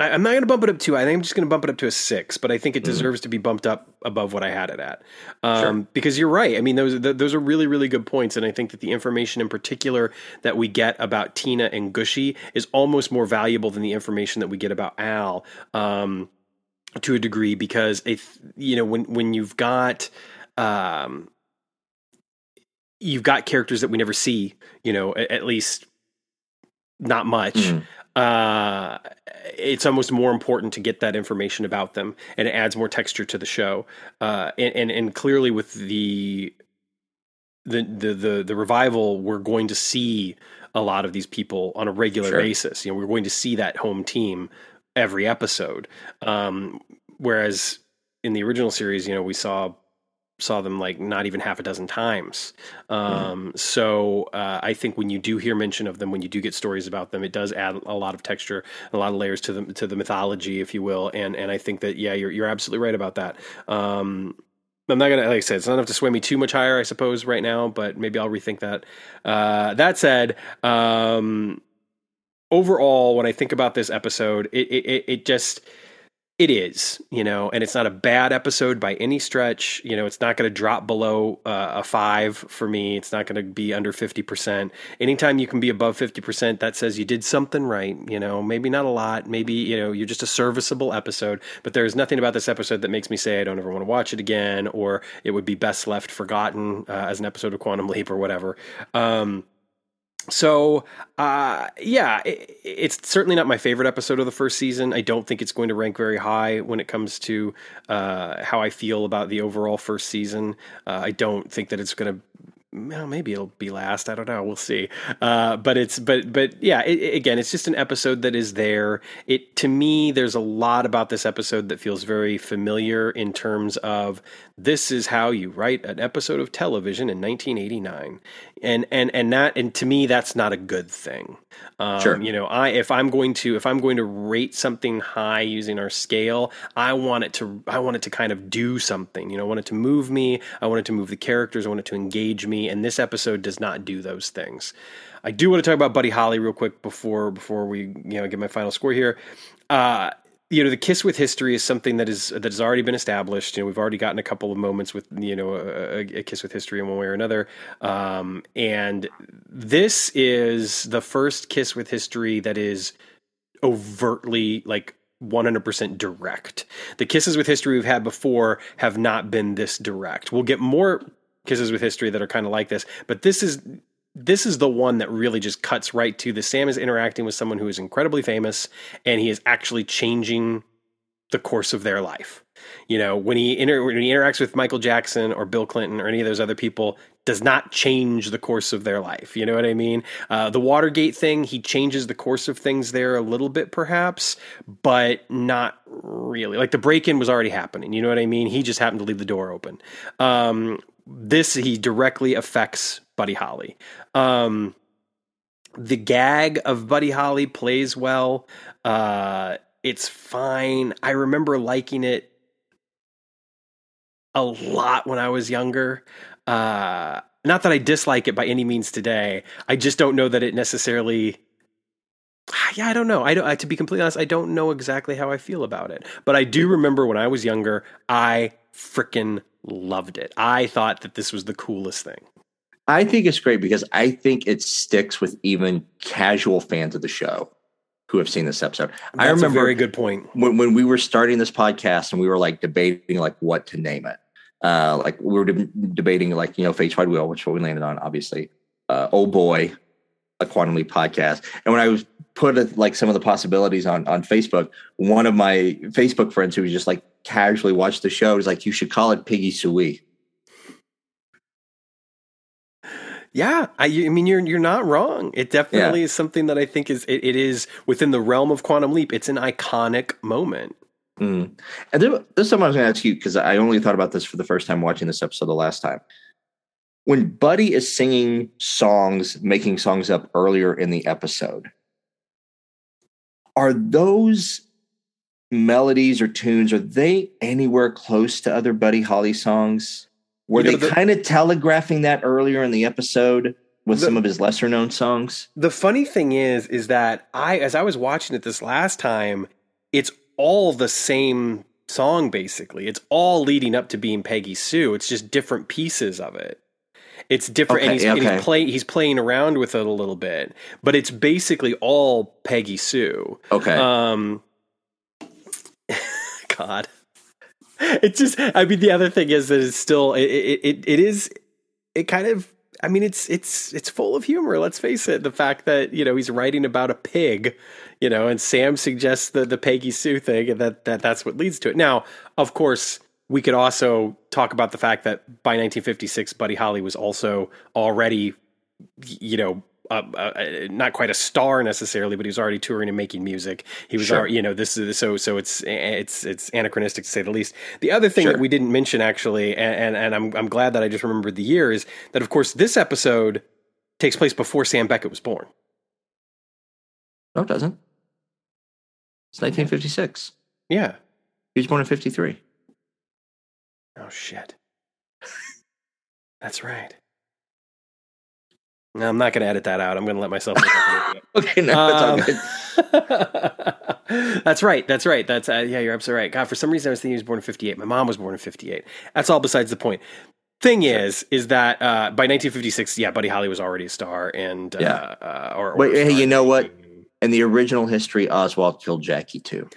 I, am not going to bump it up to. I think I'm just going to bump it up to a six, but I think it mm-hmm. deserves to be bumped up above what I had it at. Um, sure. Because you're right. I mean, those those are really really good points, and I think that the information in particular that we get about Tina and Gooshie is almost more valuable than the information that we get about Al. Um, to a degree, because if you know when when you've got um, you've got characters that we never see, you know, at, at least not much. Mm uh, it's almost more important to get that information about them, and it adds more texture to the show. Uh, and, and, and clearly, with the, the the the the revival, we're going to see a lot of these people on a regular sure. basis. You know, we're going to see that home team every episode. Um, whereas in the original series, you know, we saw saw them like not even half a dozen times. Um, mm. So uh, I think when you do hear mention of them, when you do get stories about them, it does add a lot of texture, a lot of layers to the to the mythology, if you will. And and I think that yeah, you're you're absolutely right about that. Um, I'm not gonna like I said, it's not enough to sway me too much higher, I suppose, right now. But maybe I'll rethink that. Uh, that said. Um, overall, when I think about this episode, it, it, it just it is, you know, and it's not a bad episode by any stretch. You know, it's not going to drop below uh, a five for me. It's not going to be under 50%. Anytime you can be above 50%, that says you did something right. You know, maybe not a lot. Maybe, you know, you're just a serviceable episode, but there's nothing about this episode that makes me say I don't ever want to watch it again or it would be best left forgotten uh, as an episode of Quantum Leap or whatever. Um, so uh, yeah it, it's certainly not my favorite episode of the first season i don't think it's going to rank very high when it comes to uh, how i feel about the overall first season uh, i don't think that it's going to well, maybe it'll be last. I don't know. We'll see. Uh, but it's but but yeah. It, again, it's just an episode that is there. It to me, there's a lot about this episode that feels very familiar in terms of this is how you write an episode of television in 1989 and and and that and to me that's not a good thing. Um, sure. you know i if i'm going to if i'm going to rate something high using our scale i want it to i want it to kind of do something you know i want it to move me i want it to move the characters i want it to engage me and this episode does not do those things. I do want to talk about buddy holly real quick before before we you know get my final score here. Uh, you know the kiss with history is something that is that has already been established. You know we've already gotten a couple of moments with you know a, a kiss with history in one way or another. Um, and this is the first kiss with history that is overtly like 100% direct. The kisses with history we've had before have not been this direct. We'll get more kisses with history that are kind of like this but this is this is the one that really just cuts right to the Sam is interacting with someone who is incredibly famous and he is actually changing the course of their life. You know, when he inter- when he interacts with Michael Jackson or Bill Clinton or any of those other people, does not change the course of their life. You know what I mean? Uh, the Watergate thing, he changes the course of things there a little bit, perhaps, but not really. Like the break in was already happening. You know what I mean? He just happened to leave the door open. Um, this he directly affects Buddy Holly. Um, the gag of Buddy Holly plays well. Uh, it's fine. I remember liking it a lot when I was younger. Uh, not that I dislike it by any means today. I just don't know that it necessarily. Yeah, I don't know. I don't. I, to be completely honest, I don't know exactly how I feel about it. But I do remember when I was younger, I freaking loved it. I thought that this was the coolest thing. I think it's great because I think it sticks with even casual fans of the show who have seen this episode. That's I remember a very good point when when we were starting this podcast and we were like debating like what to name it. Uh, like we were de- debating like you know Fates Wide Wheel, which what we landed on, obviously. Uh, oh boy, a Quantum Leap podcast. And when I was put a, like some of the possibilities on on Facebook, one of my Facebook friends who was just like casually watched the show was like, "You should call it Piggy Sooie." Yeah, I, I, mean you're you're not wrong. It definitely yeah. is something that I think is it, it is within the realm of Quantum Leap. It's an iconic moment. Mm. And there, there's something I was going to ask you because I only thought about this for the first time watching this episode the last time. When Buddy is singing songs, making songs up earlier in the episode, are those melodies or tunes are they anywhere close to other Buddy Holly songs? Were you know, they the, kind of telegraphing that earlier in the episode with the, some of his lesser known songs? The funny thing is, is that I, as I was watching it this last time, it's all the same song basically. It's all leading up to being Peggy Sue. It's just different pieces of it. It's different, okay, and, he's, okay. and he's, play, he's playing around with it a little bit, but it's basically all Peggy Sue. Okay. Um, God, it's just. I mean, the other thing is that it's still. It, it, it is. It kind of. I mean, it's it's it's full of humor. Let's face it. The fact that you know he's writing about a pig, you know, and Sam suggests the the Peggy Sue thing, and that that that's what leads to it. Now, of course, we could also talk about the fact that by 1956, Buddy Holly was also already, you know, uh, uh, not quite a star necessarily, but he was already touring and making music. He was, sure. already, you know, this is so so it's it's it's anachronistic to say the least. The other thing sure. that we didn't mention actually, and, and, and I'm I'm glad that I just remembered the year is that of course this episode takes place before Sam Beckett was born. No, it doesn't. It's 1956. Yeah, he was born in 53. Oh shit. That's right. No, I'm not going to edit that out. I'm going to let myself. okay, no, um, that's all good. that's right. That's right. That's uh, yeah. You're absolutely right. God, for some reason I was thinking he was born in '58. My mom was born in '58. That's all besides the point. Thing is, is that uh, by 1956, yeah, Buddy Holly was already a star, and uh, yeah. Uh, or, or wait, hey, you know what? In the original history, Oswald killed Jackie too.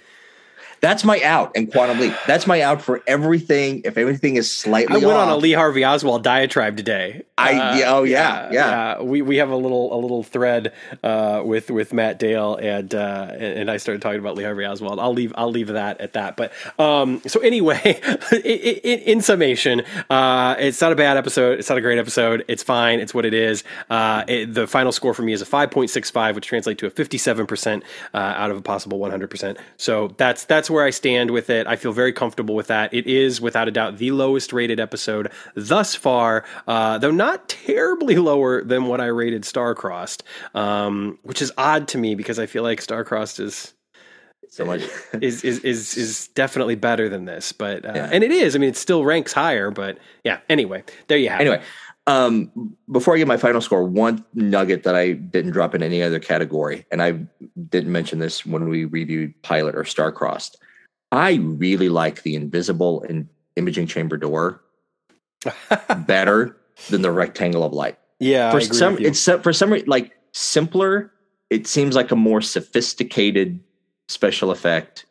That's my out in Quantum Leap. That's my out for everything. If everything is slightly, I went off, on a Lee Harvey Oswald diatribe today. I uh, yeah, oh yeah, yeah, yeah, We we have a little a little thread uh, with with Matt Dale and uh, and I started talking about Lee Harvey Oswald. I'll leave I'll leave that at that. But um, so anyway, in, in, summation, uh, it's not a bad episode. It's not a great episode. It's fine. It's what it is. Uh, it, the final score for me is a five point six five, which translates to a fifty seven percent uh, out of a possible one hundred percent. So that's that's where I stand with it. I feel very comfortable with that. It is without a doubt the lowest rated episode thus far, uh, though not terribly lower than what I rated Starcrossed, um, which is odd to me because I feel like Starcrossed is so much is, is is is definitely better than this but uh, yeah. and it is i mean it still ranks higher but yeah anyway there you have anyway it. um before i get my final score one nugget that i didn't drop in any other category and i didn't mention this when we reviewed pilot or starcrossed I really like the invisible and imaging chamber door better than the rectangle of light. Yeah, for some, it's for some like simpler. It seems like a more sophisticated special effect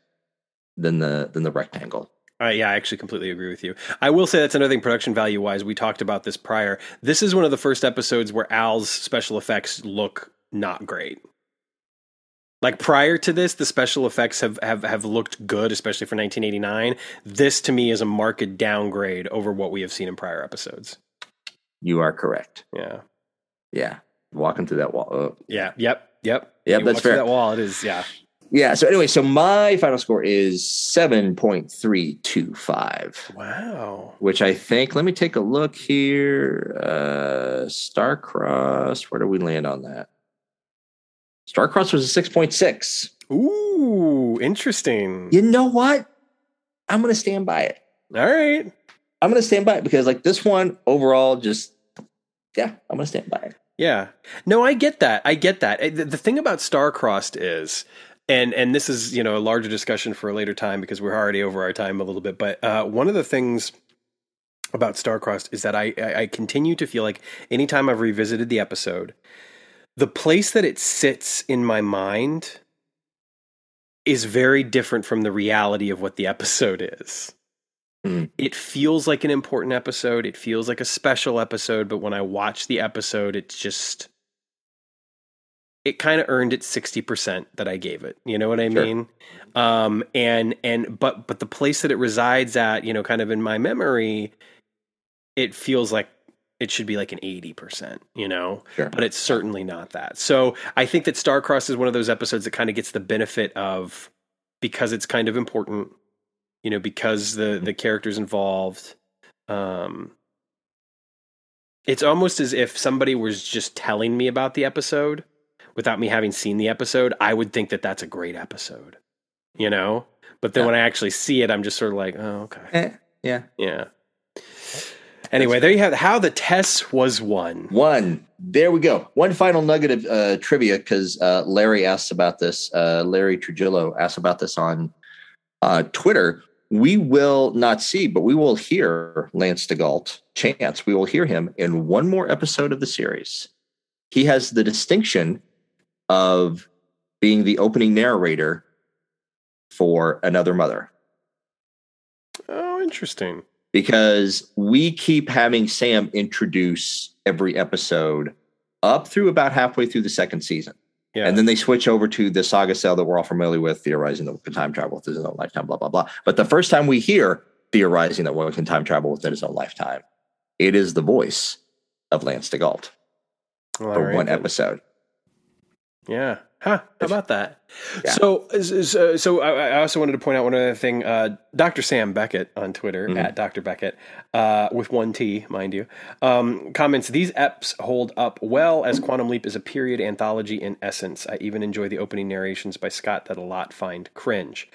than the than the rectangle. Uh, yeah, I actually completely agree with you. I will say that's another thing production value wise. We talked about this prior. This is one of the first episodes where Al's special effects look not great. Like prior to this, the special effects have, have, have looked good, especially for 1989. This to me is a marked downgrade over what we have seen in prior episodes. You are correct. Yeah. Yeah. Walking through that wall. Oh. Yeah. Yep. Yep. Yep. You that's fair. That wall. It is. Yeah. Yeah. So anyway, so my final score is seven point three two five. Wow. Which I think. Let me take a look here. Uh Starcross. Where do we land on that? Starcross was a 6.6. Ooh, interesting. You know what? I'm going to stand by it. All right. I'm going to stand by it because, like, this one overall just yeah, I'm gonna stand by it. Yeah. No, I get that. I get that. The, the thing about Starcrossed is, and and this is you know a larger discussion for a later time because we're already over our time a little bit. But uh, one of the things about Starcrossed is that I I continue to feel like anytime I've revisited the episode, the place that it sits in my mind is very different from the reality of what the episode is. Mm. It feels like an important episode. It feels like a special episode, but when I watch the episode, it's just it kind of earned its 60% that I gave it. You know what I Sure. mean? Um and and but but the place that it resides at, you know, kind of in my memory, it feels like it should be like an 80%, you know? Sure. But it's certainly not that. So, I think that Starcross is one of those episodes that kind of gets the benefit of because it's kind of important, you know, because the the characters involved um it's almost as if somebody was just telling me about the episode without me having seen the episode, I would think that that's a great episode, you know? But then Yeah. when I actually see it, I'm just sort of like, oh, okay. Eh, yeah. Yeah. Anyway, there you have how the Tess was won. One. There we go. One final nugget of uh, trivia because uh, Larry asked about this. Uh, Larry Trujillo asked about this on uh, Twitter. We will not see, but we will hear Lance LeGault. Chance, we will hear him in one more episode of the series. He has the distinction of being the opening narrator for Another Mother Oh, interesting. because we keep having Sam introduce every episode up through about halfway through the second season. Yeah. And then they switch over to the saga sell that we're all familiar with, theorizing that one can time travel within his own lifetime, blah, blah, blah. But the first time we hear theorizing that one can time travel within his own lifetime, it is the voice of Lance LeGault All for right one episode. Yeah. Huh. How about that? Yeah. So, so, so I I also wanted to point out one other thing. Uh, Dr. Sam Beckett on Twitter Mhm. at Dr. Beckett, uh, with one T, mind you, um, comments: These eps hold up well as Quantum Leap is a period anthology in essence. I even enjoy the opening narrations by Scott that a lot find cringe.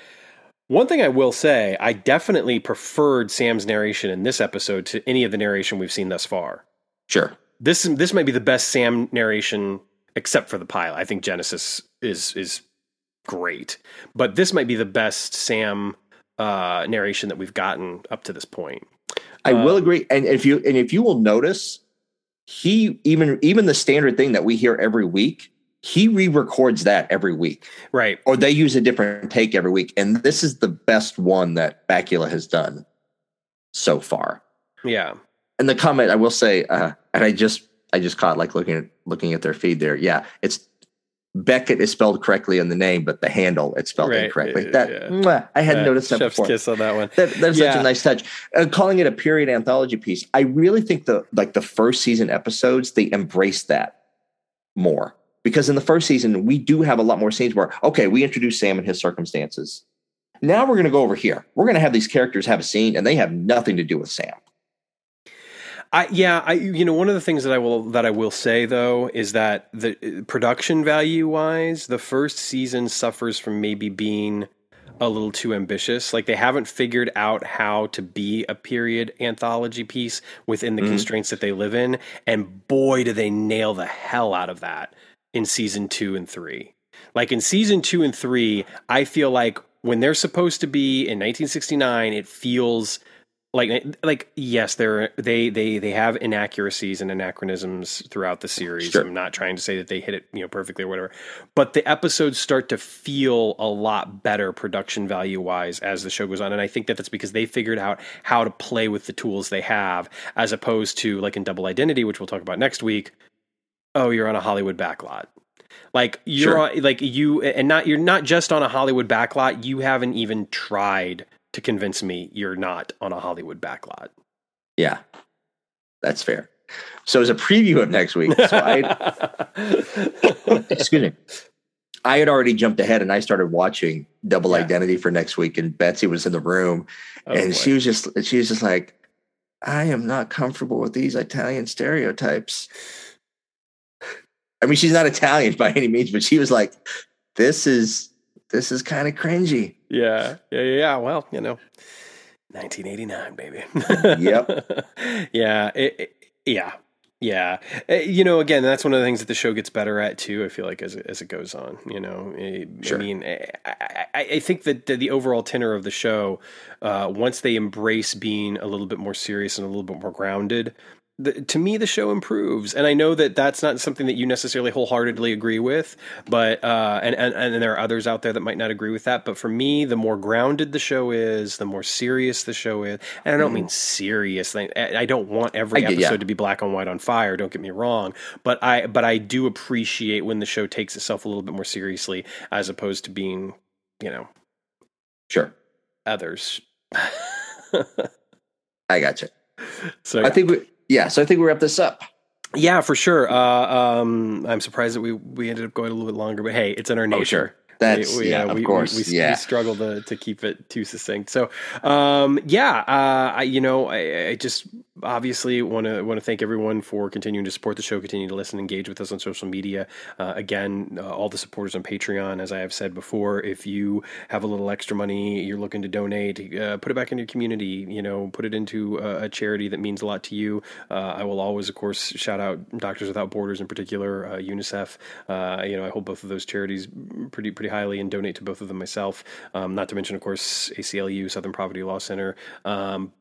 One thing I will say, I definitely preferred Sam's narration in this episode to any of the narration we've seen thus far Sure. this this might be the best Sam narration except for the pilot. I think Genesis is is great, but this might be the best Sam uh, narration that we've gotten up to this point. I will Um, agree. And if you and if you will notice, he even even the standard thing that we hear every week, he re-records that every week. Right. or they use a different take every week. And this is the best one that Bakula has done so far. Yeah. And the comment I will say, uh, and I just I just caught like looking at looking at their feed there. Yeah, it's Beckett is spelled correctly in the name, but the handle it's spelled Right, incorrectly. That yeah. mwah, I hadn't noticed that before. Chef's before. kiss on that one. That, that's such a nice touch. Uh, calling it a period anthology piece, I really think the like the first season episodes they embrace that more because in the first season we do have a lot more scenes where okay, we introduce Sam and his circumstances. Now we're going to go over here. We're going to have these characters have a scene, and they have nothing to do with Sam. I yeah, I you know one of the things that I will that I will say though is that the production value wise, the first season suffers from maybe being a little too ambitious. Like they haven't figured out how to be a period anthology piece within the Mhm. constraints that they live in, and boy, do they nail the hell out of that in season two and three. Like in season two and three, I feel like when they're supposed to be in 1969, it feels like like yes they're they they they have inaccuracies and anachronisms throughout the series Sure. i'm not trying to say that they hit it you know perfectly or whatever but the episodes start to feel a lot better production value wise as the show goes on and i think that that's because they figured out how to play with the tools they have as opposed to like in double identity which we'll talk about next week oh you're on a hollywood backlot like you're Sure. on, like you and not you're not just on a hollywood backlot you haven't even tried to convince me you're not on a Hollywood backlot. Yeah, that's fair. So as a preview of next week, so I excuse me. I had already jumped ahead and I started watching Double Yeah. Identity for next week, and Betsy was in the room, Oh, and boy. she was just she was just like, I am not comfortable with these Italian stereotypes. I mean, she's not Italian by any means, but she was like, "This is this is kind of cringy." Yeah, yeah, yeah, yeah. Well, you know, 1989, baby. Yep. yeah, it, it- yeah. Yeah, eh, you know, again, that's one of the things that the show gets better at too. I feel like as it, as it goes on, you know, sure. I mean, eh, I, I, I, think that the, the, overall tenor of the show, uh, once they embrace being a little bit more serious and a little bit more grounded, the, to me the show improves. And i know that that's not something that you necessarily wholeheartedly agree with but uh, and, and and there are others out there that might not agree with that. But for me the more grounded the show is the more serious the show is. And i don't mm. mean serious. I, I don't want every get, episode yeah. to be black and white on fire don't get me wrong. But i but i do appreciate when the show takes itself a little bit more seriously as opposed to being you know sure. others. I gotcha. So i think we yeah, so I think we wrap this up. Yeah, for sure. Uh, um, I'm surprised that we we ended up going a little bit longer, but hey, it's in our nature. Oh, sure. That's we, we, yeah, uh, of we, course. We, yeah. we struggle to to keep it too succinct. So, um, yeah, uh, I you know I, I just obviously want to want to thank everyone for continuing to support the show, continue to listen, engage with us on social media. Uh, again, uh, all the supporters on Patreon, as I have said before, if you have a little extra money you're looking to donate, uh, put it back in your community. You know, put it into a, a charity that means a lot to you. Uh, I will always, of course, shout out Doctors Without Borders in particular, uh, UNICEF. Uh, you know, I hold both of those charities pretty pretty highly and donate to both of them myself. Um, not to mention, of course, ACLU, Southern Poverty Law Center. Um,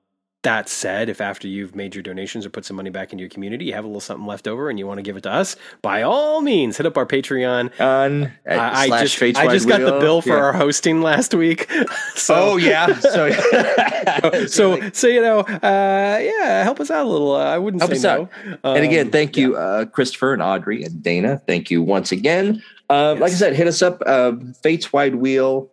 that said, if after you've made your donations or put some money back into your community, you have a little something left over and you want to give it to us, by all means, hit up our Patreon. On I, I just, I just got the bill for yeah. our hosting last week. so, oh yeah, so so so you know, uh, yeah, help us out a little. Uh, I wouldn't help say no. Um, and again, thank you, yeah. uh, Christopher and Audrey and Dana. Thank you once again. Uh, yes. Like I said, hit us up, uh, Fates Wide Wheel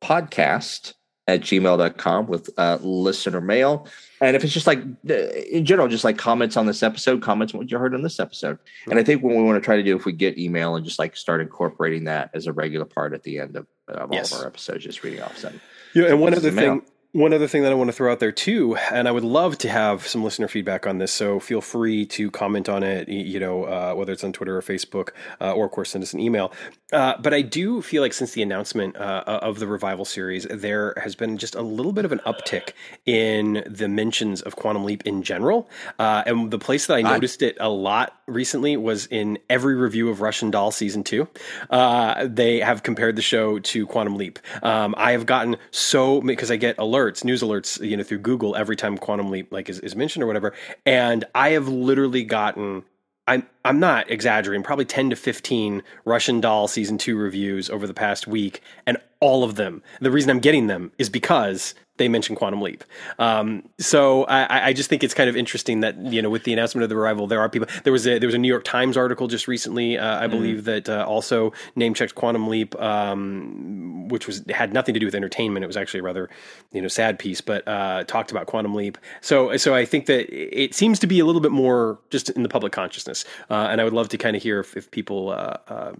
podcast at gmail.com with uh, listener mail. And if it's just like uh, in general, just like comments on this episode, comments on what you heard on this episode. And I think what we want to try to do, if we get email and just like start incorporating that as a regular part at the end of, of yes. all of our episodes, just reading off some. Yeah, and one other thing, one other thing that I want to throw out there too, and I would love to have some listener feedback on this. So feel free to comment on it. You know, uh, whether it's on Twitter or Facebook, uh, or of course send us an email. Uh, but I do feel like since the announcement uh, of the revival series, there has been just a little bit of an uptick in the mentions of Quantum Leap in general. Uh, and the place that I noticed it a lot recently was in every review of Russian Doll season two. Uh, they have compared the show to Quantum Leap. Um, I have gotten so because I get alerts alerts, news alerts, you know, through Google every time Quantum Leap like is, is mentioned or whatever. And I have literally gotten I'm I'm not exaggerating, probably 10 to 15 Russian Doll season 2 reviews over the past week and all of them. The reason I'm getting them is because they mentioned Quantum Leap. Um, so I, I, just think it's kind of interesting that you know with the announcement of the revival, there are people. There was a there was a New York Times article just recently, uh, I mm. believe, that uh, also name checked Quantum Leap, um, which was had nothing to do with entertainment. It was actually a rather you know sad piece, but uh, talked about Quantum Leap. So so I think that it seems to be a little bit more just in the public consciousness, uh, and I would love to kind of hear if, if people uh, uh,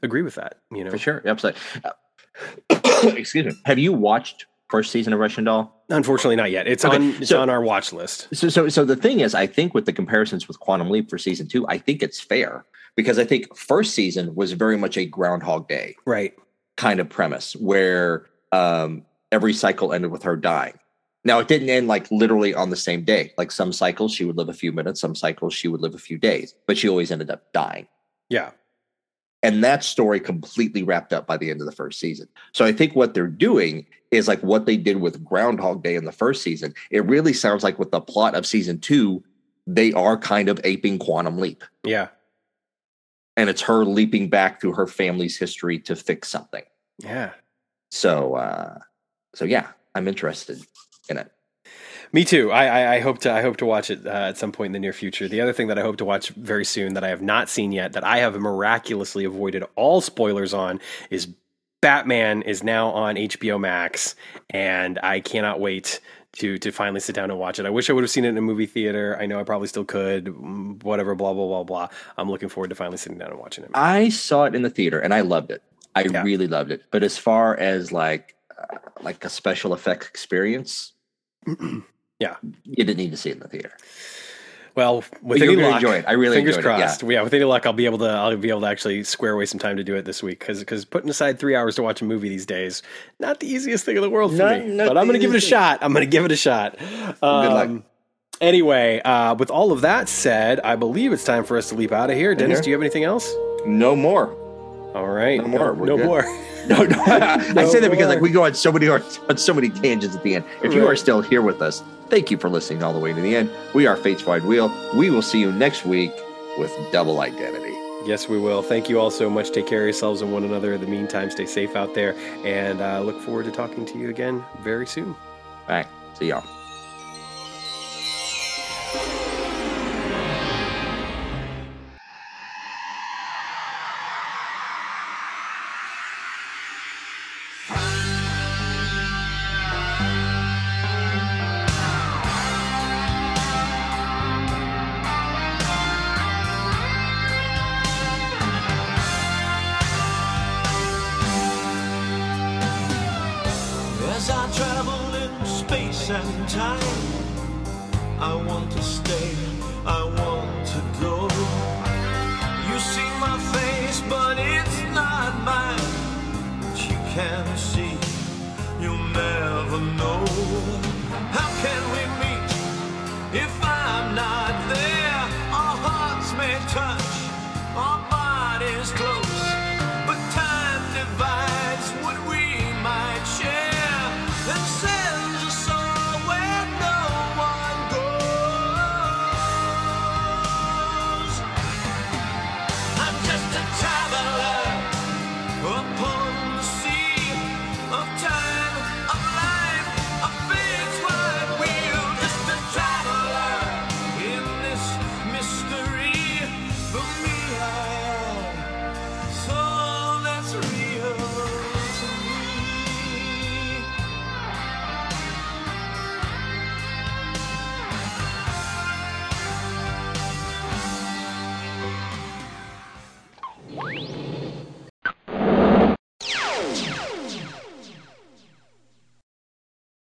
agree with that. You know, for sure, absolutely. Excuse me. Have you watched first season of Russian Doll? Unfortunately, not yet. It's okay. on it's so, on our watch list. So, so, so the thing is, I think with the comparisons with Quantum Leap for season two, I think it's fair because I think first season was very much a Groundhog Day, right, kind of premise where um, every cycle ended with her dying. Now it didn't end like literally on the same day. Like some cycles she would live a few minutes, some cycles she would live a few days, but she always ended up dying. Yeah. And that story completely wrapped up by the end of the first season. So I think what they're doing is like what they did with Groundhog Day in the first season. It really sounds like with the plot of season two, they are kind of aping Quantum Leap. Yeah. And it's her leaping back through her family's history to fix something. Yeah. So uh so yeah, I'm interested in it. Me too. I, I, I, hope to I hope to watch it uh, at some point in the near future. The other thing that I hope to watch very soon that I have not seen yet that I have miraculously avoided all spoilers on is Batman is now on HBO Max, and I cannot wait to to finally sit down and watch it. I wish I would have seen it in a movie theater. I know I probably still could. Whatever, blah blah blah blah. I'm looking forward to finally sitting down and watching it. I saw it in the theater and I loved it. I yeah. really loved it. But as far as like uh, like a special effect experience, Yeah, you didn't need to see it in the theater. Well, with any luck, enjoy it. I really fingers crossed. It, yeah. yeah, with any luck, I'll be able to. I'll be able to actually square away some time to do it this week because because putting aside three hours to watch a movie these days, not the easiest thing in the world for not, me. Not but I'm going to give it a shot. I'm going to give it a shot. Um, Good luck. Anyway, uh, with all of that said, I believe it's time for us to leap out of here. Dennis, do you have anything else? No more. All right. No more. No, no more. No, no. I say that because like we go on so many on so many tangents at the end. If you are still here with us, thank you for listening all the way to the end. We are Fate's Wide Wheel. We will see you next week with Double Identity. Yes, we will. Thank you all so much. Take care of yourselves and one another. In the meantime, stay safe out there, and uh, look forward to talking to you again very soon. All right. See y'all.